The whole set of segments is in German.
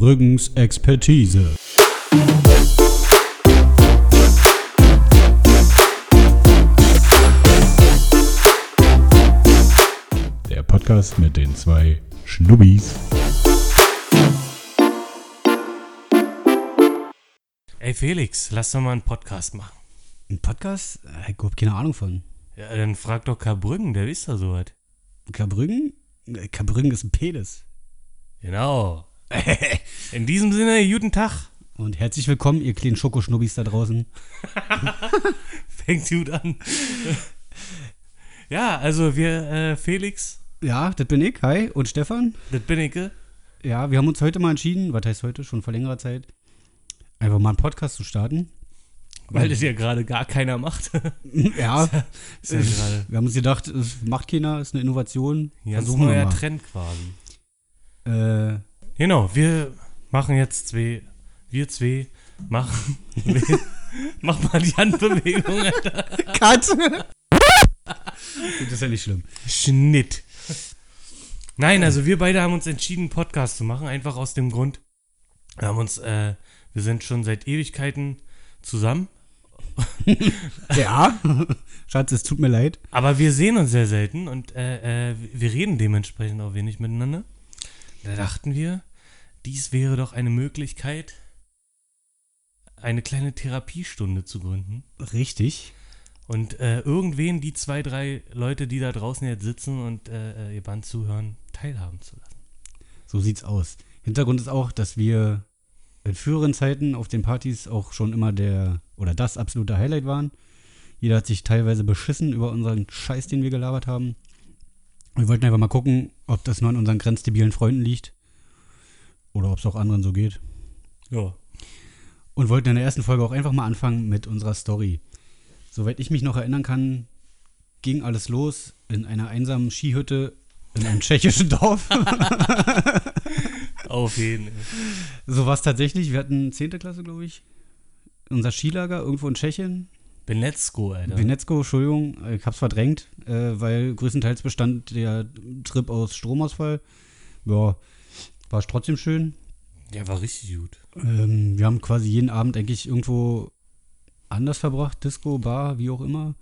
Brüggens Expertise. Der Podcast mit den zwei Schnubbis. Ey Felix, lass doch mal einen Podcast machen. Ein Podcast? Äh, Ich hab keine Ahnung von. Ja, dann frag doch Karl Brüggen, der ist doch so was. Karbrüggen? Karbrüggen ist ein Penis. Genau. In diesem Sinne, guten Tag. Und herzlich willkommen, ihr kleinen Schokoschnubbis da draußen. Fängt gut an. ja, also wir, äh, Felix, Ja, das bin ich. Hi. Und Stefan. das bin ich. äh. Ja, wir haben uns heute mal entschieden, was heißt heute, schon vor längerer Zeit, einfach mal einen Podcast zu starten. Weil das ja gerade gar keiner macht. ja, ist ja gerade wir haben uns gedacht, es macht keiner, ist eine Innovation. ein ganz Versuchen wir neuer mal. Trend quasi. Äh, Genau, wir machen jetzt zwei, wir zwei machen, mach mal die Handbewegung, Alter. Cut! das ist ja nicht schlimm. Schnitt. Nein, also wir beide haben uns entschieden, einen Podcast zu machen, einfach aus dem Grund, wir haben uns, äh, wir sind schon seit Ewigkeiten zusammen, Ja, Schatz, es tut mir leid. aber wir sehen uns sehr selten und äh, äh, wir reden dementsprechend auch wenig miteinander. Da dachten wir, dies wäre doch eine Möglichkeit, eine kleine Therapiestunde zu gründen Richtig. und äh, irgendwen, die zwei, drei Leute, die da draußen jetzt sitzen und äh, äh, ihr Band zuhören, teilhaben zu lassen. So sieht's aus. Hintergrund ist auch, dass wir in früheren Zeiten auf den Partys auch schon immer der oder das absolute Highlight waren. Jeder hat sich teilweise beschissen über unseren Scheiß, den wir gelabert haben. Wir wollten einfach mal gucken, ob das nur an unseren grenzdebilen Freunden liegt oder ob es auch anderen so geht. Ja. Und wollten in der ersten Folge auch einfach mal anfangen mit unserer Story. Soweit ich mich noch erinnern kann, ging alles los in einer einsamen Skihütte in einem tschechischen Dorf. Auf jeden Fall. So war es tatsächlich. Wir hatten 10. Klasse, glaube ich. Unser Skilager irgendwo in Tschechien. Benetsko, Alter. Venetsko, Entschuldigung, ich hab's verdrängt, äh, weil größtenteils bestand der Trip aus Stromausfall. Ja, war trotzdem schön. Der war richtig gut. Ähm, wir haben quasi jeden Abend eigentlich irgendwo anders verbracht, Disco, Bar, wie auch immer.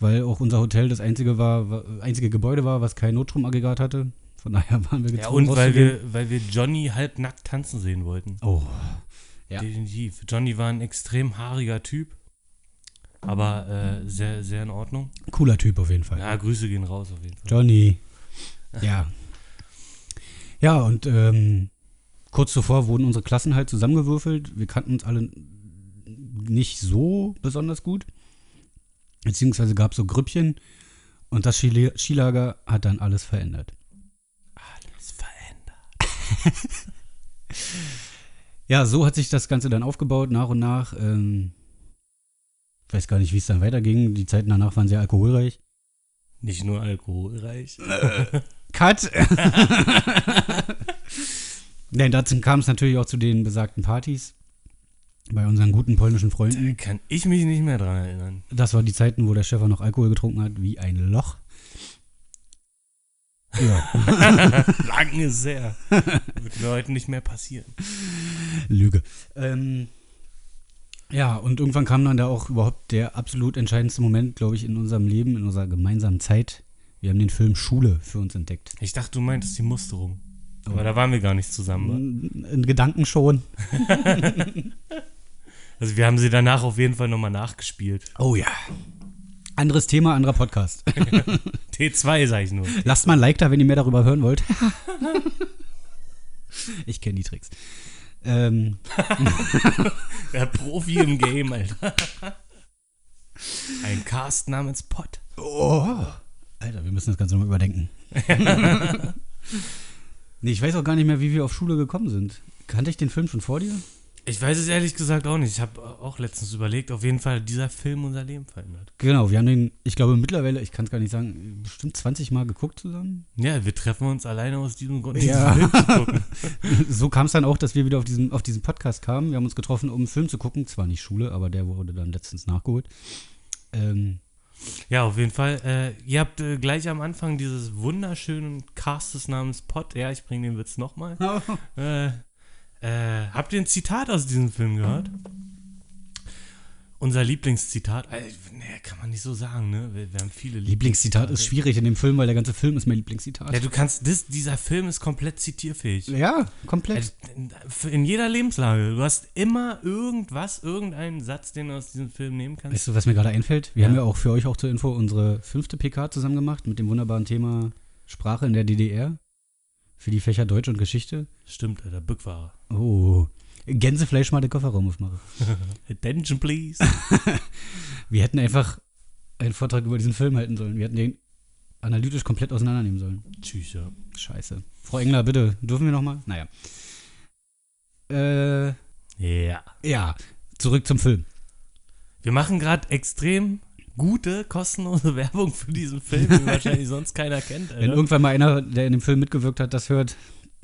Weil auch unser Hotel das einzige war, wa- einzige Gebäude war, was kein Notstromaggregat hatte. Von daher waren wir Ja, gezwungen, und weil wir, weil wir Johnny halbnackt tanzen sehen wollten. Oh, Ja. Definitiv. Johnny war ein extrem haariger Typ. Aber äh, sehr, sehr in Ordnung. cooler Typ auf jeden Fall. Ja, Grüße gehen raus auf jeden Fall. Johnny. Ja. Ja, und ähm, kurz zuvor wurden unsere Klassen halt zusammengewürfelt. Wir kannten uns alle nicht so besonders gut. Beziehungsweise gab es so Grüppchen. Und das Skila- Skilager hat dann alles verändert. Alles verändert. Ja, so hat sich das Ganze dann aufgebaut, nach und nach. Ähm, weiß gar nicht, wie es dann weiterging. Die Zeiten danach waren sehr alkoholreich. Nicht nur alkoholreich. Cut! Nein, dazu kam es natürlich auch zu den besagten Partys bei unseren guten polnischen Da Freunden. kann ich mich nicht mehr dran erinnern. Das war die Zeiten, wo der Stefan noch Alkohol getrunken hat, wie ein Loch. Ja, Lang ist her. Wird mir heute nicht mehr passieren. Lüge. Ähm, ja, und irgendwann kam dann da auch überhaupt der absolut entscheidendste Moment, glaube ich, in unserem Leben, in unserer gemeinsamen Zeit. Wir haben den Film Schule für uns entdeckt. Ich dachte, du meintest die Musterung. Aber da waren wir gar nicht zusammen. wa? In Gedanken schon. Also wir haben sie danach auf jeden Fall nochmal nachgespielt. Oh ja. Anderes Thema, anderer Podcast. T2, sag ich nur. Lasst mal ein Like da, wenn ihr mehr darüber hören wollt. ich kenne die Tricks. Ähm, Der Profi im Game, Alter. Ein Cast namens Pott. oh, Alter, wir müssen das Ganze nochmal überdenken. nee, ich weiß auch gar nicht mehr, wie wir auf Schule gekommen sind. Kannte ich den Film schon vor dir? Ich weiß es ehrlich gesagt auch nicht. Ich habe auch letztens überlegt, auf jeden Fall hat dieser Film unser Leben verändert. Genau, wir haben den, ich glaube mittlerweile, ich kann es gar nicht sagen, bestimmt 20 Mal geguckt zusammen. Ja, wir treffen uns alleine aus diesem Grund, Ja. diesen Film zu gucken. so kam es dann auch, dass wir wieder auf diesen, auf diesen Podcast kamen. Wir haben uns getroffen, um einen Film zu gucken. Zwar nicht Schule, aber der wurde dann letztens nachgeholt. Ähm, Ja, auf jeden Fall. Äh, ihr habt äh, gleich am Anfang dieses wunderschönen Castes namens Pott. Ja, ich bringe den Witz nochmal. Äh, Äh, habt ihr ein Zitat aus diesem Film gehört? Unser Lieblingszitat, äh, nee, kann man nicht so sagen, ne? Wir, wir haben viele Lieblingszitat ist schwierig in dem Film, weil der ganze Film ist mein Lieblingszitat. Ja, du kannst, das, dieser Film ist komplett zitierfähig. Ja, komplett. Also, in jeder Lebenslage. Du hast immer irgendwas, irgendeinen Satz, den du aus diesem Film nehmen kannst. Weißt du, was mir gerade einfällt? Wir Ja. haben ja auch für euch auch zur Info unsere fünfte PK zusammen gemacht mit dem wunderbaren Thema Sprache in der DDR. Für die Fächer Deutsch und Geschichte. Stimmt, Alter, Bückware. Oh. Gänsefleisch mal den Kofferraum aufmache. Attention, please. Wir hätten einfach einen Vortrag über diesen Film halten sollen. Wir hätten den analytisch komplett auseinandernehmen sollen. Tschüss, ja. Scheiße. Frau Engler, bitte, dürfen wir nochmal? Naja. Äh, Ja. ja, zurück zum Film. Wir machen gerade extrem gute, kostenlose Werbung für diesen Film, den wahrscheinlich sonst keiner kennt, Wenn Alter. irgendwann mal einer, der in dem Film mitgewirkt hat, das hört,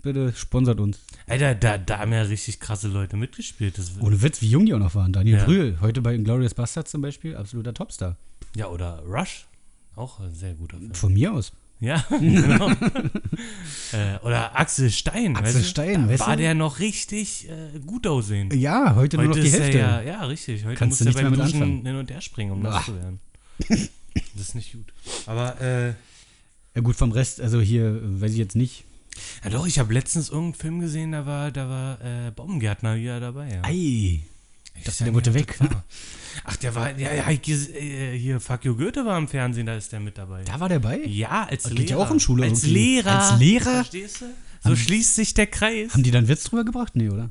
bitte sponsert uns. Alter, da, da haben ja richtig krasse Leute mitgespielt. Das, Ohne Witz, wie jung die auch noch waren. Daniel Ja. Brühl, heute bei Inglourious Bastards zum Beispiel, absoluter Topstar. ja, oder Rush. Auch ein sehr guter Film. Von mir aus. Ja, genau. äh, oder Axel Stein. Axel weißt du? Stein, da weißt war du? der noch richtig äh, gut aussehen. Ja, heute, nur noch die Hälfte. ja, ja, richtig. Heute Kannst du muss er beim Duschen anfangen. hin und her springen, um das zu werden. Das ist nicht gut. Aber, äh, Ja gut, vom Rest, also hier, weiß ich jetzt nicht. ja doch, ich habe letztens irgendeinen Film gesehen, da war, da war äh, Baumgärtner wieder dabei. Ja. Ei, dachte, der nicht, weg. war. Ach, der war, ja, ja, hier, äh, hier, Fuck You Goethe war im Fernsehen, da ist der mit dabei. Da war der bei? Ja, als Das Lehrer. geht ja auch in Schule Als irgendwie. Lehrer. Als Lehrer? Verstehst du? So schließt sich der Kreis. Haben die dann Witz drüber gebracht? Nee, oder?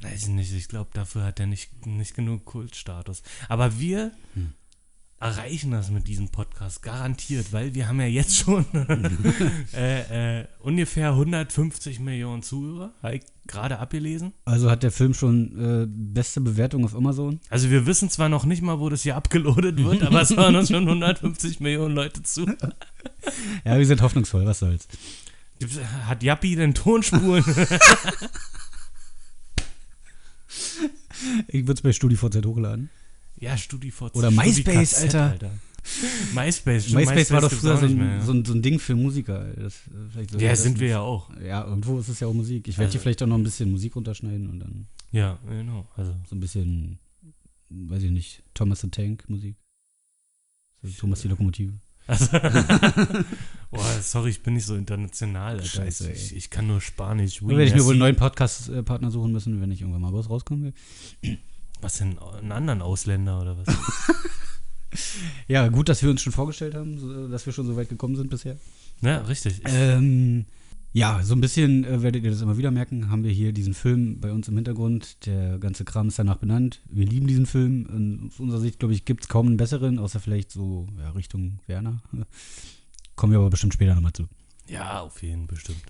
Weiß ich nicht, ich glaube, dafür hat er nicht, nicht genug Kultstatus. Aber wir Hm. Erreichen das mit diesem Podcast garantiert, weil wir haben ja jetzt schon äh, äh, ungefähr 150 Millionen Zuhörer, habe ich gerade abgelesen. Also hat der Film schon äh, beste Bewertung auf Amazon. Also wir wissen zwar noch nicht mal, wo das hier abgeloadet wird, aber es hören uns schon 150 Millionen Leute zu. Ja, wir sind hoffnungsvoll, was soll's. Hat Yappi denn Tonspuren? Ich würde es bei StudiVZ hochladen. Ja, StudiVZ. Oder MySpace, StudiKZ, Alter. MySpace, stimmt, MySpace war doch früher so ja. so, ein, Ding für Musiker. Das, äh, so- Ja, sind wir ja auch. Ja, irgendwo ist es ja auch Musik. Ich werde Also- hier vielleicht auch noch ein bisschen Musik runterschneiden und dann Ja, genau. Also, so ein bisschen, weiß ich nicht, Thomas the Tank Musik. So, Thomas die Lokomotive. also Boah, sorry, ich bin nicht so international, Alter. Scheiße, ich, ich kann nur Spanisch. Da werde ich mir wohl einen neuen Podcast-Partner suchen müssen, wenn ich irgendwann mal was rauskommen will. Was denn, einen anderen Ausländer oder was? Ja, gut, dass wir uns schon vorgestellt haben, dass wir schon so weit gekommen sind bisher. ja, richtig. Ich, Ähm, ja, so ein bisschen äh, werdet ihr das immer wieder merken, haben wir hier diesen Film bei uns im Hintergrund. Der ganze Kram ist danach benannt. Wir lieben diesen Film. In, aus unserer Sicht, glaube ich, gibt es kaum einen besseren, außer vielleicht so ja, Richtung Werner. Kommen wir aber bestimmt später nochmal zu. ja, auf jeden bestimmt.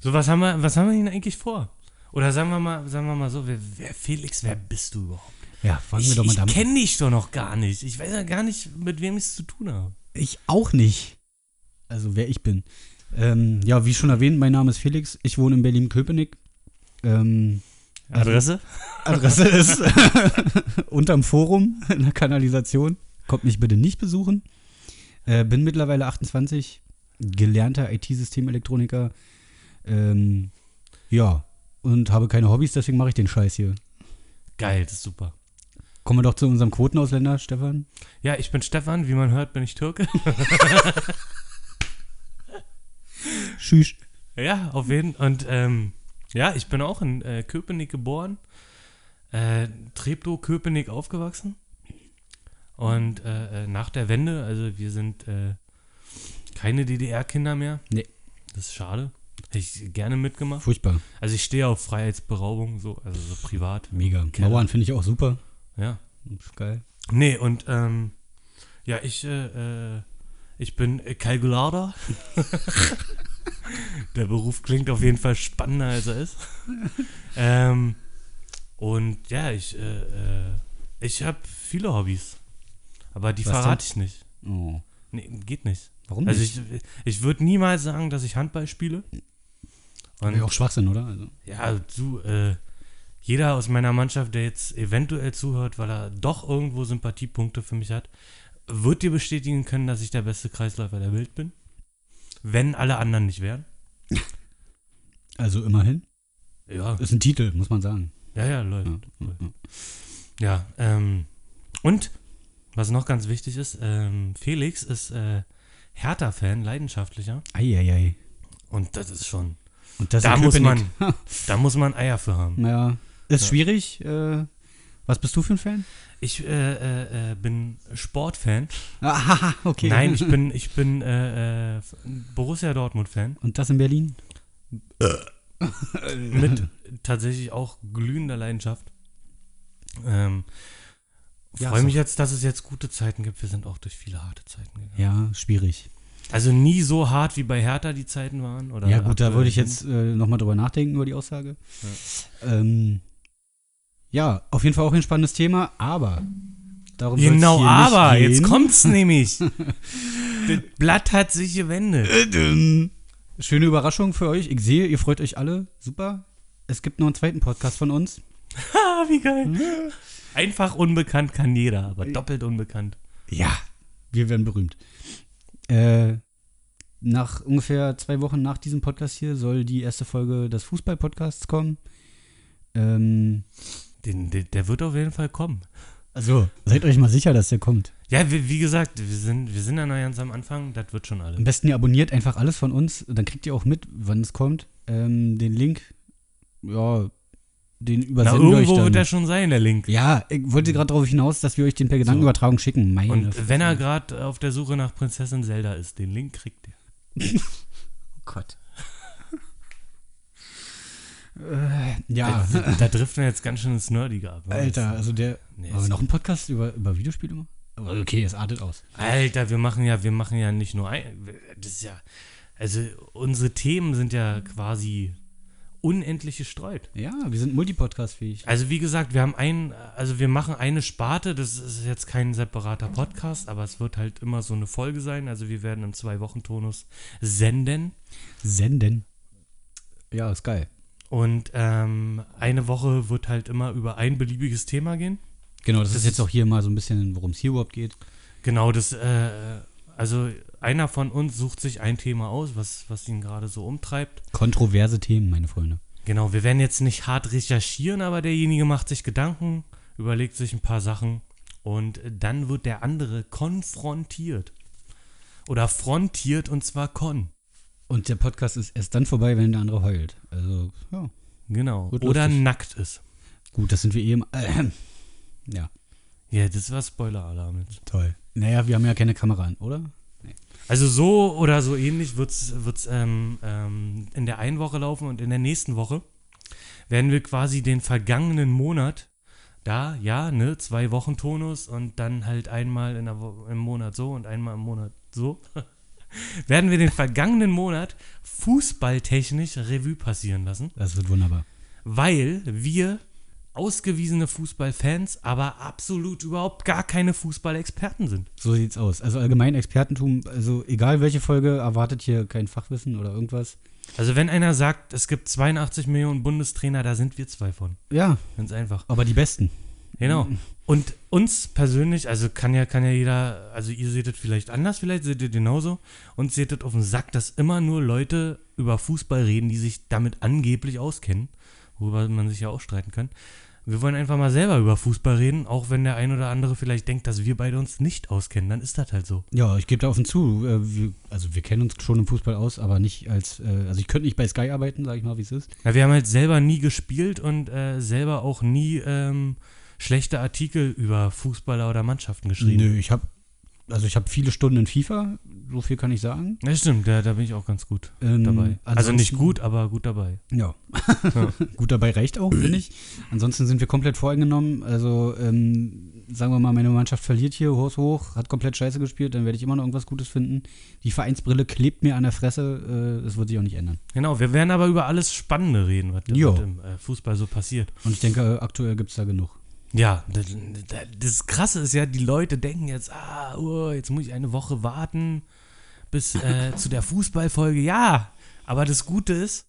So, was haben wir, was haben wir Ihnen eigentlich vor? Oder sagen wir mal, sagen wir mal so, wer, wer Felix, wer bist du überhaupt? Ja, fangen Ich, wir doch mal ich damit an. kenne dich doch noch gar nicht. Ich weiß ja gar nicht, mit wem ich es zu tun habe. Ich auch nicht. Also, wer ich bin. Ähm, ja, wie schon erwähnt, mein Name ist Felix. Ich wohne in Berlin-Köpenick. Ähm, Also- Adresse? Adresse ist unterm Forum in der Kanalisation. Kommt mich bitte nicht besuchen. Äh, bin mittlerweile 28, gelernter IT-Systemelektroniker. Ähm, ja, und habe keine Hobbys, deswegen mache ich den Scheiß hier. Geil, das ist super. Kommen wir doch zu unserem Quotenausländer, Stefan. Ja, ich bin Stefan, wie man hört, bin ich Türke. Tschüss. Ja, auf jeden Fall. Und ähm, ja, ich bin auch in äh, Köpenick geboren. Äh, Treptow, Köpenick aufgewachsen. Und äh, äh, nach der Wende, also wir sind äh, keine DDR-Kinder mehr. Nee. Das ist schade. Hätte ich gerne mitgemacht. Furchtbar. Also ich stehe auf Freiheitsberaubung, so, also so privat. Mega. Mauern finde ich auch super. Ja. Geil. Nee, und ähm, ja, ich, äh, äh, ich bin Kalkulator. Der Beruf klingt auf jeden Fall spannender, als er ist. ähm, und ja, ich, äh, äh, ich habe viele Hobbys. Aber die Was verrate ich nicht. Oh. Nee, geht nicht. Warum Also nicht? ich, ich würde niemals sagen, dass ich Handball spiele. Und ja, auch Schwachsinn, oder? Also, ja, du, äh, jeder aus meiner Mannschaft, der jetzt eventuell zuhört, weil er doch irgendwo Sympathiepunkte für mich hat, wird dir bestätigen können, dass ich der beste Kreisläufer der Welt bin. Wenn alle anderen nicht wären. also immerhin. Ja, Ist ein Titel, muss man sagen. ja, ja, läuft. Ja, ja, ähm, und was noch ganz wichtig ist, ähm, Felix ist äh, Hertha-Fan, leidenschaftlicher. Eieiei. Und das ist schon, Und das da muss Köpenick. da muss man Eier für haben. Ja. Ist Ja. schwierig. Äh, was bist du für ein Fan? Ich äh, äh, äh, bin Sportfan. Ah, okay. Nein, ich bin, ich bin äh, äh, Borussia Dortmund-Fan. Und das in Berlin? Mit tatsächlich auch glühender Leidenschaft. Ähm, Ja, Freue mich jetzt, dass es jetzt gute Zeiten gibt. Wir sind auch durch viele harte Zeiten gegangen. Ja, schwierig. Also nie so hart wie bei Hertha die Zeiten waren. Oder ja, gut, da würde ich jetzt äh, nochmal drüber nachdenken, über die Aussage. Ja. Ähm, ja, auf jeden Fall auch ein spannendes Thema, aber darum Genau, hier aber nicht jetzt gehen. kommt's nämlich. das Blatt hat sich gewendet. Schöne Überraschung für euch. Ich sehe, ihr freut euch alle. Super. Es gibt noch einen zweiten Podcast von uns. Ha, wie geil. Einfach unbekannt kann jeder, aber doppelt unbekannt. Ja, wir werden berühmt. Äh, nach ungefähr zwei Wochen nach diesem Podcast hier soll die erste Folge des Fußball-Podcasts kommen. Ähm, Den, der, der wird auf jeden Fall kommen. also, seid euch mal sicher, dass der kommt. Ja, wie, wie gesagt, wir sind, wir sind ja noch ganz am Anfang, das wird schon Am alles. besten ihr abonniert einfach alles von uns, dann kriegt ihr auch mit, wann es kommt. Ähm, den Link, ja, den Na, übersenden euch irgendwo wird er schon sein, der Link. ja, ich wollte gerade darauf hinaus, dass wir euch den per Gedankenübertragung schicken. Meine Und Fresse. wenn er gerade auf der Suche nach Prinzessin Zelda ist, den Link kriegt er. Oh Gott. äh, ja, Da, da driften wir jetzt ganz schön ins Nerdige ab. ne? Alter, also der. Nee, Wollen wir noch einen Podcast über, über Videospiele machen? Okay, es artet aus. Alter, wir machen ja, wir machen ja nicht nur ein. Das ist ja. Also unsere Themen sind ja quasi unendlich gestreut. Ja, wir sind Multipodcast-fähig. Also wie gesagt, wir haben ein, also wir machen eine Sparte, das ist jetzt kein separater Podcast, aber es wird halt immer so eine Folge sein. Also wir werden im Zwei-Wochen-Tonus senden. Senden. Ja, ist geil. Und ähm, eine Woche wird halt immer über ein beliebiges Thema gehen. Genau, das, Das ist jetzt auch hier mal so ein bisschen, worum es hier überhaupt geht. Genau, das, äh, also einer von uns sucht sich ein Thema aus, was, was ihn gerade so umtreibt. Kontroverse Themen, meine Freunde. Genau, wir werden jetzt nicht hart recherchieren, aber derjenige macht sich Gedanken, überlegt sich ein paar Sachen und dann wird der andere konfrontiert. Oder frontiert und zwar kon. Und der Podcast ist erst dann vorbei, wenn der andere heult. Also, ja. Genau. Oder nackt ist. Gut, das sind wir eben. Äh, ja, Ja, das war Spoiler-Alarm jetzt. toll. Naja, wir haben ja keine Kamera an, oder? Also so oder so ähnlich wird es wird's, ähm, ähm, in der einen Woche laufen und in der nächsten Woche werden wir quasi den vergangenen Monat da, ja, ne, zwei Wochen Tonus und dann halt einmal in der Wo im Monat so und einmal im Monat so, werden wir den vergangenen Monat fußballtechnisch Revue passieren lassen, Das wird wunderbar. weil wir ausgewiesene Fußballfans, aber absolut überhaupt gar keine Fußballexperten sind. So sieht's aus. Also allgemein Expertentum, also egal welche Folge, erwartet hier kein Fachwissen oder irgendwas. Also wenn einer sagt, es gibt 82 Millionen Bundestrainer, da sind wir zwei von. Ja, Ganz einfach. aber die besten. Genau. Und uns persönlich, also kann ja, kann ja jeder, also ihr seht es vielleicht anders, vielleicht seht ihr genauso. Uns seht es auf den Sack, dass immer nur Leute über Fußball reden, die sich damit angeblich auskennen, worüber man sich ja auch streiten kann. Wir wollen einfach mal selber über Fußball reden, auch wenn der ein oder andere vielleicht denkt, dass wir beide uns nicht auskennen, dann ist das halt so. Ja, ich gebe da offen zu. Äh, also wir kennen uns schon im Fußball aus, aber nicht als, äh, also ich könnte nicht bei Sky arbeiten, sage ich mal, wie es ist. Na, wir haben halt selber nie gespielt und äh, selber auch nie ähm, schlechte Artikel über Fußballer oder Mannschaften geschrieben. Nö, ich habe, also ich habe viele Stunden in FIFA, so viel kann ich sagen. Ja, stimmt, da, da bin ich auch ganz gut Ähm, dabei. Also nicht gut, aber gut dabei. Ja. Ja. Gut dabei reicht auch, finde ich. Ansonsten sind wir komplett voreingenommen. Also, ähm, sagen wir mal, meine Mannschaft verliert hier hoch, hoch, hat komplett scheiße gespielt, dann werde ich immer noch irgendwas Gutes finden. Die Vereinsbrille klebt mir an der Fresse, äh, das wird sich auch nicht ändern. Genau, wir werden aber über alles Spannende reden, was, Jo. was im äh, Fußball so passiert. Und ich denke, äh, aktuell gibt es da genug. Ja, das, das Krasse ist ja, die Leute denken jetzt, ah, oh, jetzt muss ich eine Woche warten bis äh, zu der Fußballfolge. Ja, aber das Gute ist,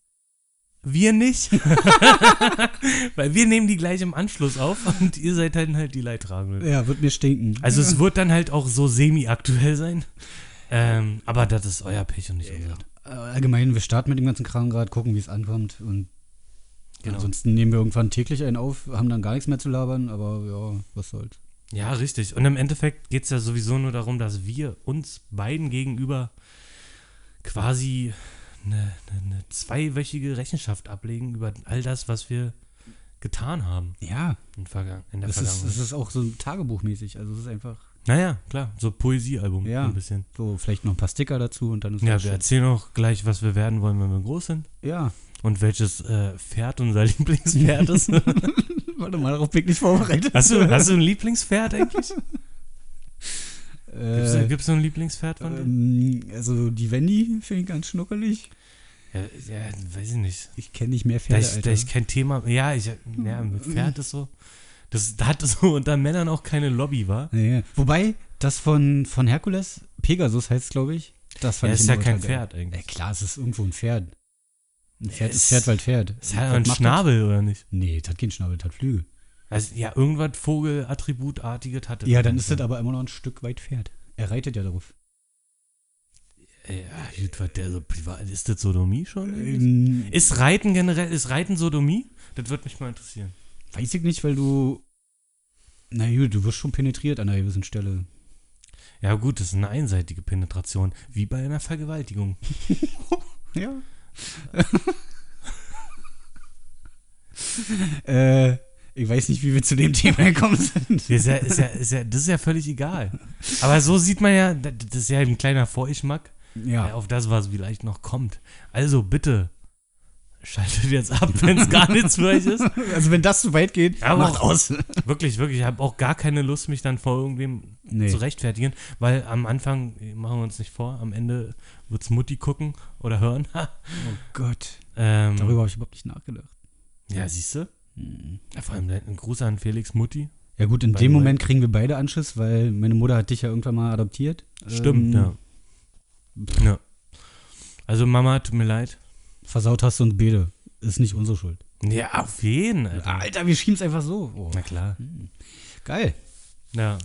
wir nicht. Weil wir nehmen die gleich im Anschluss auf und ihr seid dann halt die Leidtragenden. Ja, wird mir stinken. Also es wird dann halt auch so semi-aktuell sein. Ähm, aber das ist euer Pech und nicht unser. Äh, allgemein, wir starten mit dem ganzen Kram gerade, gucken, wie es ankommt. Und Genau. Ansonsten nehmen wir irgendwann täglich einen auf, haben dann gar nichts mehr zu labern, aber ja, was soll's. Ja, richtig. Und im Endeffekt geht es ja sowieso nur darum, dass wir uns beiden gegenüber quasi eine, eine, eine zweiwöchige Rechenschaft ablegen über all das, was wir getan haben Ja, in, Verga in der das ist, Vergangenheit. das ist auch so tagebuchmäßig. Also es ist einfach naja, klar, so Poesiealbum Ja. ein bisschen. so, vielleicht noch ein paar Sticker dazu und dann ist Ja, wir schön. erzählen auch gleich, was wir werden wollen, wenn wir groß sind. Ja, Und welches äh, Pferd unser Lieblingspferd ist. warte mal, darauf bin ich nicht vorbereitet. hast, du, hast du ein Lieblingspferd eigentlich? Gibt's, äh, gibt's so ein Lieblingspferd von dir? ähm, also die Wendy finde ich ganz schnuckelig. Ja, ja, weiß ich nicht. Ich kenne nicht mehr Da Pferde, ich, da ich kein Thema. Ja, ich, ja, mit Pferd ist so. Das, da hat so unter Männern auch keine Lobby, war. Nee. Wobei, das von, von Herkules, Pegasus heißt glaube ich, das fand Ja, ich ist ja kein. Pferd Ja, eigentlich. klar, es ist irgendwo ein Pferd. Ein Pferd Es- ist Pferd, weil Pferd. Ist ja Was ein macht das? Schnabel, oder nicht? Nee, das hat keinen Schnabel, das hat Flügel. Also, ja, irgendwas Vogelattributartiges hat es Ja, dann ist das aber immer noch ein Stück weit Pferd. Er reitet ja darauf. Ja, gut, was der so privat. Ist das Sodomie schon? Ähm, Ist Reiten generell, ist Reiten Sodomie? Das würde mich mal interessieren. weiß ich nicht, weil du. Na gut, du wirst schon penetriert an einer gewissen Stelle. Ja, gut, das ist eine einseitige Penetration. Wie bei einer Vergewaltigung. Ja. äh, ich weiß nicht, wie wir zu dem Thema gekommen sind. Das ist ja, ist ja, ist ja, das ist ja völlig egal. Aber so sieht man ja, das ist ja ein kleiner Vorgeschmack. Ja. Ja. auf das, was vielleicht noch kommt. Also bitte, schaltet jetzt ab, wenn es gar nichts für euch ist. Also wenn das zu weit geht, Aber macht aus. Wirklich, wirklich, ich habe auch gar keine Lust, mich dann vor irgendwem Nee. zu rechtfertigen, weil am Anfang, machen wir uns nicht vor, am Ende wird's Mutti gucken oder hören. Oh Gott. ähm, Darüber habe ich überhaupt nicht nachgedacht. Ja, siehst du? Hm. Ja, vor allem ein Gruß an Felix Mutti. Ja gut, in dem. Moment kriegen wir beide Anschiss, weil meine Mutter hat dich ja irgendwann mal adoptiert. Stimmt, Ähm, ja. ja. Also Mama, tut mir leid. Versaut hast du uns beide. Ist nicht unsere Schuld. Ja, auf jeden, Alter. Alter, wir schieben es einfach so. Oh. Na klar. Geil. Ja.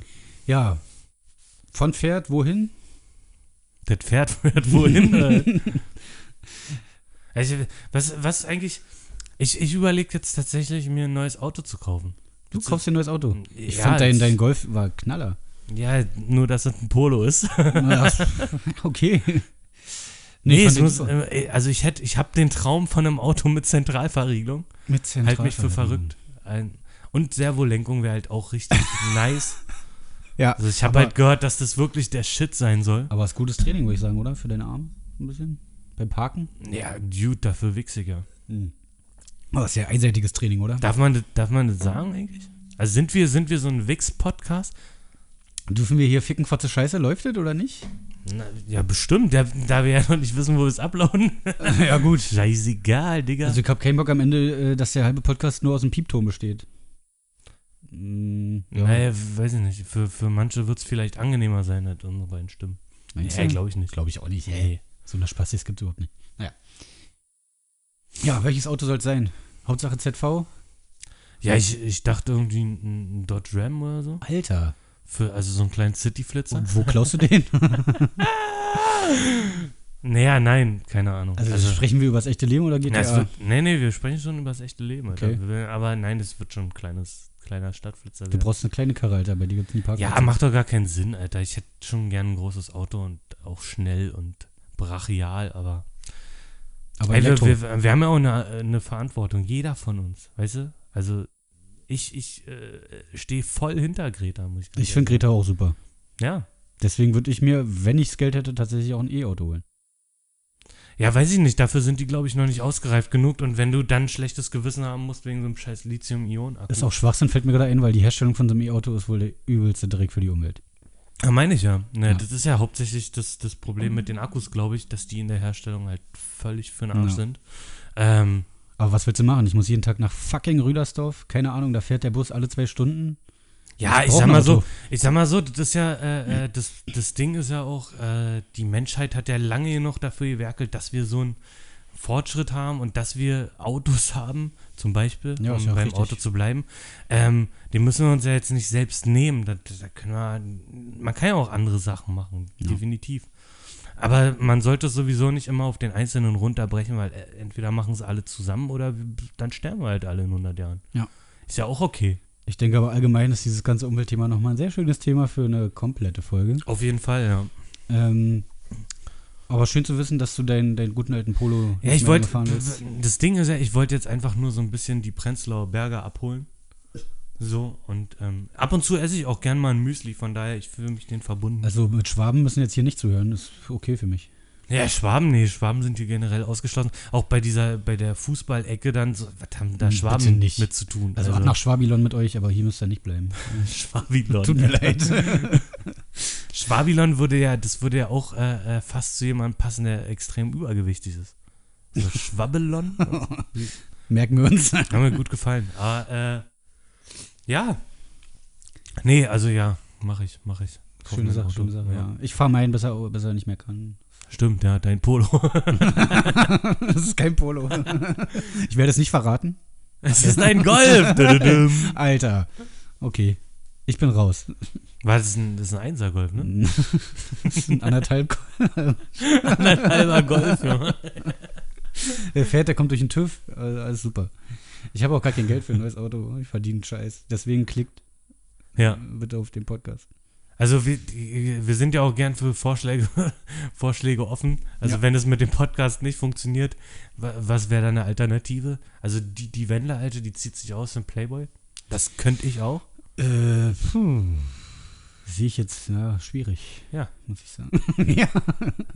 Ja. Von Pferd wohin? Das Pferd fährt wohin? also, was, was eigentlich. Ich, ich überlege jetzt tatsächlich, mir ein neues Auto zu kaufen. Du kaufst dir ein neues Auto. Ich Ja, fand dein, dein Golf war Knaller. Ja, nur dass es ein Polo ist. Okay. Nee, den muss, äh, also ich hätte, ich habe den Traum von einem Auto mit Zentralverriegelung. Mit Halt mich für verrückt. Ein, und Servolenkung wäre halt auch richtig nice. Ja, Also ich habe halt gehört, dass das wirklich der Shit sein soll. aber es ist gutes Training, würde ich sagen, oder? Für deine Arme ein bisschen? Beim Parken? Ja, Dude, dafür wichsiger. Hm. Aber es ist ja einseitiges Training, oder? Darf man, das- darf man das sagen eigentlich? Also sind wir, sind wir so ein Wix-Podcast? Dürfen wir hier ficken, Fotze Scheiße? Läuft das oder nicht? Na, ja, bestimmt. Da, da wir ja noch nicht wissen, wo wir es uploaden. ja, gut. Scheißegal, Digga. Also ich habe keinen Bock am Ende, äh, dass der halbe Podcast nur aus dem Piepton besteht. Mm, ja. naja, weiß ich nicht. Für, für manche wird es vielleicht angenehmer sein, als unsere beiden Stimmen. Meinst Ja, du? glaube ich nicht. Glaube ich auch nicht. Nee. So eine Spastis gibt es überhaupt nicht. Naja. Ja, welches Auto soll es sein? Hauptsache ZV? Ja, ich, ich dachte irgendwie ein, ein Dodge Ram oder so. Alter. Für, also so einen kleinen City-Flitzer. Und wo klaust du den? Naja, nein, keine Ahnung. Also, sprechen wir über das echte Leben oder geht na, wird, nee, nee, wir sprechen schon über das echte Leben. Okay. Aber nein, das wird schon ein kleines, kleiner Stadtflitzer Du brauchst eine kleine Karre, Alter, bei dir gibt es einen Parkplatz. Ja, macht doch gar keinen Sinn, Alter. Ich hätte schon gern ein großes Auto und auch schnell und brachial, aber. Aber Ey, wir, wir, wir haben ja auch eine, eine Verantwortung, jeder von uns, weißt du? Also, ich, ich äh, stehe voll hinter Greta, muss ich ganz ich finde Greta auch super. sagen. Ja. Deswegen würde ich mir, wenn ich das Geld hätte, tatsächlich auch ein E-Auto holen. Ja, weiß ich nicht. Dafür sind die, glaube ich, noch nicht ausgereift genug. Und wenn du dann schlechtes Gewissen haben musst wegen so einem scheiß Lithium-Ionen-Akku. Ist auch Schwachsinn, fällt mir gerade ein, weil die Herstellung von so einem E-Auto ist wohl der übelste Dreck für die Umwelt. Ja, meine ich ja. Ne, Ja. Das ist ja hauptsächlich das, das Problem mit den Akkus, glaube ich, dass die in der Herstellung halt völlig für den Arsch Ja. sind. Ähm, Aber was willst du machen? Ich muss jeden Tag nach fucking Rüdersdorf. Keine Ahnung, da fährt der Bus alle zwei Stunden. Ja, ich sag mal so, ich sag mal so, das ist ja, äh, äh, das, das Ding ist ja auch, äh, die Menschheit hat ja lange genug dafür gewerkelt, dass wir so einen Fortschritt haben und dass wir Autos haben, zum Beispiel, Ja, um ja beim richtig. Auto zu bleiben. Ähm, den müssen wir uns ja jetzt nicht selbst nehmen. Da, da können wir, man kann ja auch andere Sachen machen, Ja. definitiv. Aber man sollte es sowieso nicht immer auf den Einzelnen runterbrechen, weil äh, entweder machen es alle zusammen oder dann sterben wir halt alle in 100 Jahren. Ja. Ist ja auch okay. Ich denke aber allgemein ist dieses ganze Umweltthema nochmal ein sehr schönes Thema für eine komplette Folge. Auf jeden Fall, ja. Ähm, aber schön zu wissen, dass du deinen, deinen guten alten Polo Ja, ich gefahren willst. das Ding ist ja, ich wollte jetzt einfach nur so ein bisschen die Prenzlauer Berge abholen. So, und ähm, ab und zu esse ich auch gern mal ein Müsli, von daher, ich fühle mich den verbunden. Also mit Schwaben müssen jetzt hier nicht zuhören, ist okay für mich. Ja, Schwaben, nee, Schwaben sind hier generell ausgeschlossen. Auch bei dieser, bei der Fußballecke dann, so, was haben da Hm, Schwaben nicht. mit zu tun? Also, ab nach Schwabilon mit euch, aber hier müsst ihr nicht bleiben. Schwabilon. Tut mir leid. Schwabilon würde ja, das würde ja auch äh, äh, fast zu jemandem passen, der extrem übergewichtig ist. So Schwabbelon? Merken wir uns. Haben mir gut gefallen. Aber, äh, ja. Nee, also ja, mache ich, mache ich. Schöne Sache, schöne Sache, ja. Ich fahre meinen, bis er, bis er nicht mehr kann. Stimmt, ja, dein Polo. das ist kein Polo. ich werde es nicht verraten. es ist ein Golf. Alter. Okay. Ich bin raus. War das ein, das ist ein Einser-Golf, ne? das ist ein anderthalb. Ein halber Golf, ja. Der fährt, der kommt durch den TÜV. Also alles super. Ich habe auch gar kein Geld für ein neues Auto. Ich verdiene Scheiß. Deswegen klickt Ja, bitte auf den Podcast. Also wir, wir sind ja auch gern für Vorschläge, Vorschläge offen. Also Ja. wenn es mit dem Podcast nicht funktioniert, wa- was wäre da eine Alternative? Also die, die Wendler, Alte, die zieht sich aus in Playboy. Das könnte ich auch. Äh, puh. Sehe ich jetzt, ja, schwierig. Ja. Muss ich sagen. ja.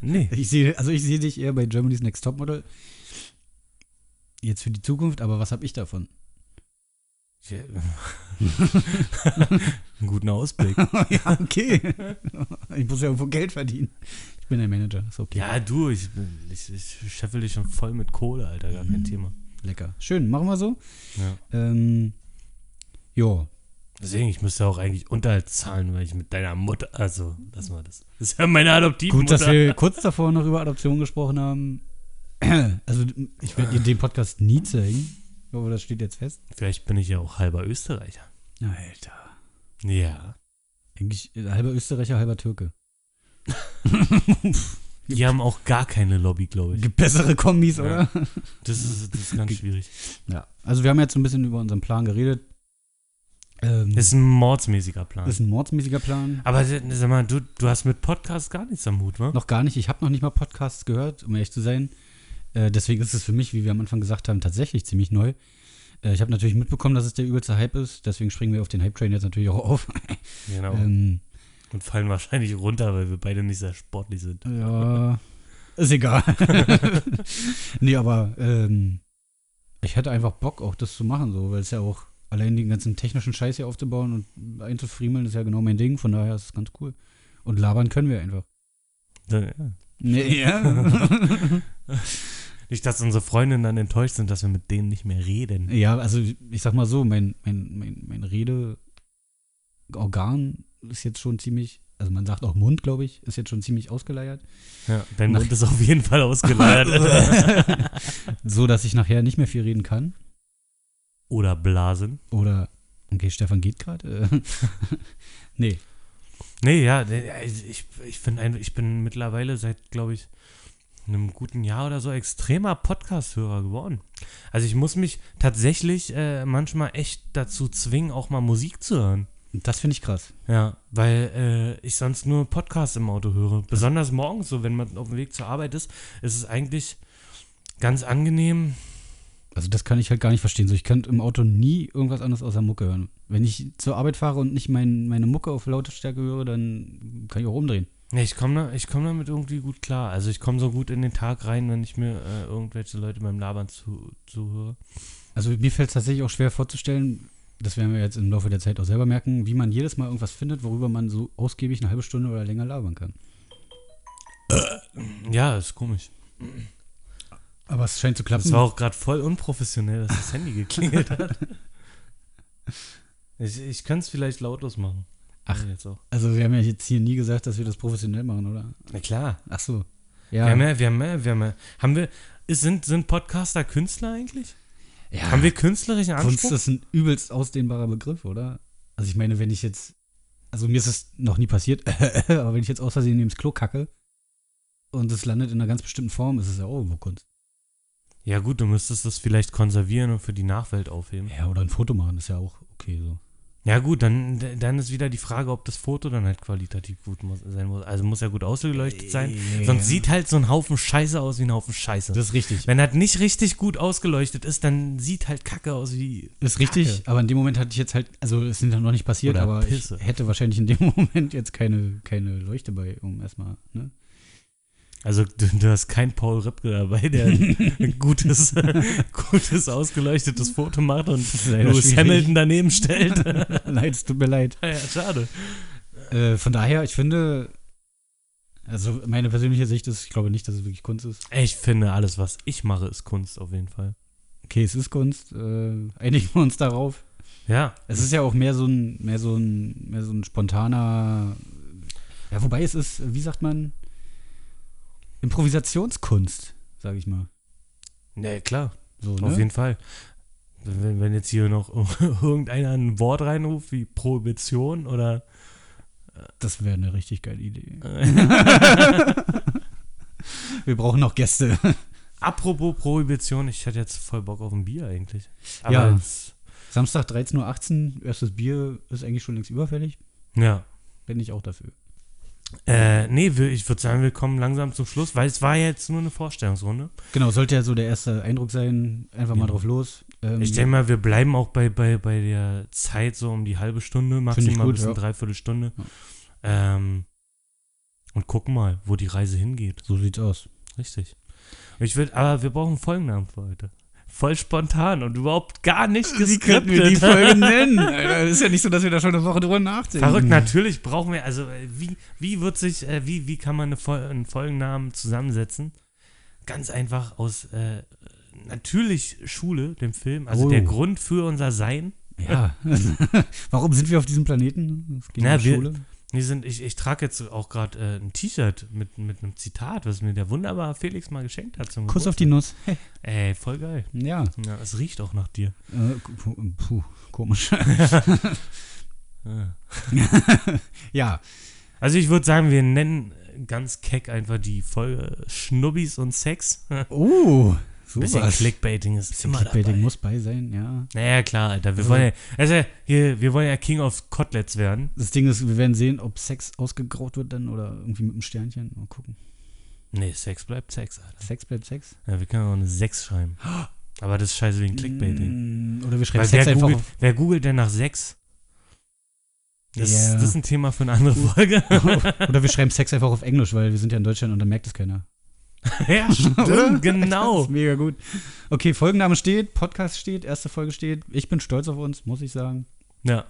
Nee. Ich sehe, also ich sehe dich eher bei Germany's Next Topmodel. Jetzt für die Zukunft, aber was habe ich davon? Einen guten Ausblick. ja, okay. ich muss ja irgendwo Geld verdienen. Ich bin der Manager, ist okay. Ja, du, ich, bin- ich, ich scheffel dich schon voll mit Kohle, Alter, gar kein Mhm. Thema. Lecker. Schön, machen wir so. Ja. Ähm, jo. Deswegen, ich müsste auch eigentlich Unterhalt zahlen, weil ich mit deiner Mutter, also, lass mal das. Das ist ja meine Gut, Adoptivmutter. dass wir kurz davor noch über Adoption gesprochen haben. Also, ich werde dir den Podcast nie zeigen. Hoffe, das steht jetzt fest. Vielleicht bin ich ja auch halber Österreicher. Alter. Ja. Eigentlich äh, halber Österreicher, halber Türke. Die haben auch gar keine Lobby, glaube ich. Gibt bessere Kombis, Ja. oder? Das ist, das ist ganz schwierig. Ja. Also, wir haben jetzt so ein bisschen über unseren Plan geredet. Ähm, Das ist ein mordsmäßiger Plan. ist ein mordsmäßiger Plan. Aber sag mal, du, du hast mit Podcast gar nichts am Hut, wa? Noch gar nicht. Ich habe noch nicht mal Podcasts gehört, um ehrlich zu sein. Äh, deswegen ist es für mich, wie wir am Anfang gesagt haben, tatsächlich ziemlich neu. Äh, ich habe natürlich mitbekommen, dass es der übelste Hype ist. Deswegen springen wir auf den Hype-Train jetzt natürlich auch auf. Genau. ähm, Und fallen wahrscheinlich runter, weil wir beide nicht sehr sportlich sind. ja, ist egal. nee, aber ähm, ich hätte einfach Bock, auch das zu machen, so, weil es ja auch allein den ganzen technischen Scheiß hier aufzubauen und einzufriemeln, ist ja genau mein Ding. Von daher ist es ganz cool. Und labern können wir einfach. Ja. Nee, ja. Nicht, dass unsere Freundinnen dann enttäuscht sind, dass wir mit denen nicht mehr reden. Ja, also ich sag mal so, mein, mein, mein, mein Redeorgan ist jetzt schon ziemlich, also man sagt auch Mund, glaube ich, ist jetzt schon ziemlich ausgeleiert. Ja, dein Mund ist auf jeden Fall ausgeleiert. so, dass ich nachher nicht mehr viel reden kann. Oder Blasen. Oder, okay, Stefan geht gerade. Äh, nee, Nee, ja, ich, ich, bin ein, ich bin mittlerweile seit, glaube ich, einem guten Jahr oder so extremer Podcast-Hörer geworden. Also ich muss mich tatsächlich äh, manchmal echt dazu zwingen, auch mal Musik zu hören. das finde ich krass. Ja, weil äh, ich sonst nur Podcasts im Auto höre. Besonders morgens, so wenn man auf dem Weg zur Arbeit ist, ist es eigentlich ganz angenehm. Also das kann ich halt gar nicht verstehen. So, ich könnte im Auto nie irgendwas anderes außer Mucke hören. Wenn ich zur Arbeit fahre und nicht mein, meine Mucke auf Lautstärke höre, dann kann ich auch rumdrehen. Ja, ich komme ich komm damit irgendwie gut klar. Also ich komme so gut in den Tag rein, wenn ich mir äh, irgendwelche Leute beim Labern zu, zuhöre. Also mir fällt es tatsächlich auch schwer vorzustellen, das werden wir jetzt im Laufe der Zeit auch selber merken, wie man jedes Mal irgendwas findet, worüber man so ausgiebig eine halbe Stunde oder länger labern kann. Ja, ist komisch. Aber es scheint zu klappen. Das war auch gerade voll unprofessionell, dass das Handy geklingelt hat. Ich, ich kann es vielleicht lautlos machen. Ach. Ja, jetzt auch. also wir haben ja jetzt hier nie gesagt, dass wir das professionell machen, oder? Na klar. Ach so. Wir Ja. haben ja, wir haben ja, wir haben ja, haben wir, ist, sind, sind Podcaster Künstler eigentlich? ja. Haben wir künstlerischen Kunst Anspruch? ist ein übelst ausdehnbarer Begriff, oder? Also ich meine, wenn ich jetzt, also mir ist es noch nie passiert, aber wenn ich jetzt aus Versehen ins Klo kacke und es landet in einer ganz bestimmten Form, ist es ja auch irgendwo Kunst. Ja, gut, du müsstest das vielleicht konservieren und für die Nachwelt aufheben. Ja, oder ein Foto machen, ist ja auch okay so. Ja, gut, dann, dann ist wieder die Frage, ob das Foto dann halt qualitativ gut muss, sein muss. Also muss ja gut ausgeleuchtet sein. Sonst sieht halt so ein Haufen Scheiße aus wie ein Haufen Scheiße. Das ist richtig. Wenn das nicht richtig gut ausgeleuchtet ist, dann sieht halt Kacke aus wie. Das ist richtig, aber in dem Moment hatte ich jetzt halt, also es sind dann noch nicht passiert, Oder aber Pisse. ich hätte wahrscheinlich in dem Moment jetzt keine, keine Leuchte bei, um erstmal, ne? Also du, du hast keinen Paul Ripke dabei, der ein gutes, gutes ausgeleuchtetes Foto macht und Lewis schwierig. Hamilton daneben stellt. Leid, es tut mir leid. ja, schade. Äh, von daher, ich finde, also meine persönliche Sicht ist, ich glaube nicht, dass es wirklich Kunst ist. Ich finde, alles, was ich mache, ist Kunst auf jeden Fall. Okay, es ist Kunst, äh, einigen wir uns darauf. Ja, Es ist ja auch mehr so ein, mehr so ein, mehr so ein spontaner, ja, wobei es ist, wie sagt man, Improvisationskunst, sage ich mal. ja klar, So, auf ne? jeden Fall. Wenn, wenn jetzt hier noch irgendeiner ein Wort reinruft wie Prohibition oder Das wäre eine richtig geile Idee. Wir brauchen noch Gäste. Apropos Prohibition, ich hätte jetzt voll Bock auf ein Bier eigentlich. Aber Ja. Samstag 13.18 Uhr, erstes Bier ist eigentlich schon längst überfällig. ja. Bin ich auch dafür. Äh, nee, wir, ich würde sagen, wir kommen langsam zum Schluss, weil es war jetzt nur eine Vorstellungsrunde. Genau, sollte ja so der erste Eindruck sein. Einfach mal Ja. drauf los. Ähm, Ich denke mal, wir bleiben auch bei, bei, bei der Zeit so um die halbe Stunde, maximal bis eine ja. Dreiviertelstunde. Ähm, und gucken mal, wo die Reise hingeht. so sieht's aus. Richtig. Ich will, aber wir brauchen einen Folgennamen für heute. Voll spontan und überhaupt gar nicht geskriptet. nennen? Alter, das ist ja nicht so, dass wir da schon eine Woche drüber nachdenken. Verrückt, natürlich brauchen wir, also äh, wie, wie wird sich, äh, wie, wie kann man eine Fol einen Folgennamen zusammensetzen? Ganz einfach aus, äh, natürlich Schule, dem Film, also Oh. der Grund für unser Sein. Ja. Warum sind wir auf diesem Planeten? Es Na, wir- Schule. Wir sind, ich, ich trage jetzt auch gerade äh, ein T-Shirt mit, mit einem Zitat, was mir der wunderbare Felix mal geschenkt hat zum Kuss auf die Nuss. Hey. Ey, voll geil. Ja. Ja, es riecht auch nach dir. Äh, puh, puh, komisch. Ja. ja. Also ich würde sagen, wir nennen ganz keck einfach die Folge Schnubbis und Sex. Oh, Ein bisschen sowas. Clickbaiting ist Bisschen immer Clickbaiting dabei. muss bei sein, ja. Naja, klar, Alter. Wir Also- wollen ja, also hier, wir wollen ja King of Koteletts werden. Das Ding ist, wir werden sehen, ob Sex ausgegraut wird dann oder irgendwie mit einem Sternchen. Mal gucken. Nee, Sex bleibt Sex, Alter. Sex bleibt Sex. Ja, wir können auch eine 6 schreiben. Aber das ist scheiße wegen Clickbaiting. Mm, Oder wir schreiben Weil Sex wer einfach googelt, auf. wer googelt denn nach Sex? Das, Ja. das ist ein Thema für eine andere Folge. Oder wir schreiben Sex einfach auf Englisch, weil wir sind ja in Deutschland und dann merkt es keiner. ja, stimmt, Das genau. ist mega gut. Okay, Folgenname steht, Podcast steht, erste Folge steht. Ich bin stolz auf uns, muss ich sagen. Ja,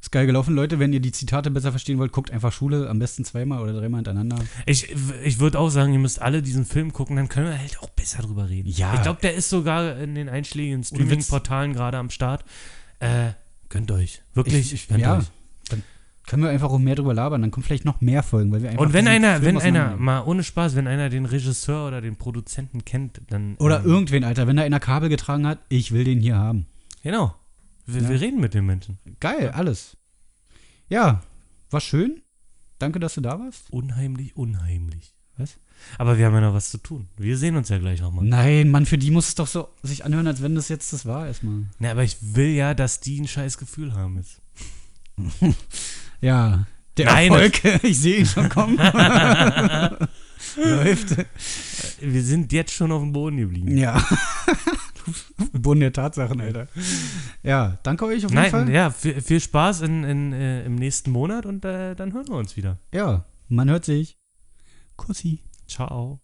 Ist geil gelaufen, Leute. Wenn ihr die Zitate besser verstehen wollt, guckt einfach Schule, am besten zweimal oder dreimal hintereinander. ich, ich würde auch sagen, ihr müsst alle diesen Film gucken, dann können wir halt auch besser drüber reden. Ja. Ich glaube, der ist sogar in den einschlägigen. Streaming-Portalen gerade am Start. Äh, gönnt euch. Wirklich, Ich- ich- gönnt ja. euch. Können wir einfach auch mehr drüber labern, dann kommen vielleicht noch mehr Folgen, weil wir einfach. Und wenn diesen einer, wenn einer, mal ohne Spaß, wenn einer den Regisseur oder den Produzenten kennt, dann. Oder ähm, irgendwen, Alter, wenn da einer Kabel getragen hat, ich will den hier haben. Genau. Wir, Ja. wir reden mit den Menschen. Geil, alles. Ja, war schön. Danke, dass du da warst. Unheimlich, unheimlich. Was? Aber wir haben ja noch was zu tun. Wir sehen uns ja gleich nochmal. Nein, Mann, für die muss es doch so sich anhören, als wenn das jetzt das war erstmal. Na, aber ich will ja, dass die ein scheiß Gefühl haben jetzt. Ja, der Nein, Erfolg, ich sehe ihn schon kommen. Läuft. Wir sind jetzt schon auf dem Boden geblieben. Ja. Boden der Tatsachen, Alter. Ja, danke euch auf jeden Nein, Fall. ja, viel, viel Spaß in, in, äh, im nächsten Monat und äh, dann hören wir uns wieder. Ja, man hört sich. Kussi. Ciao.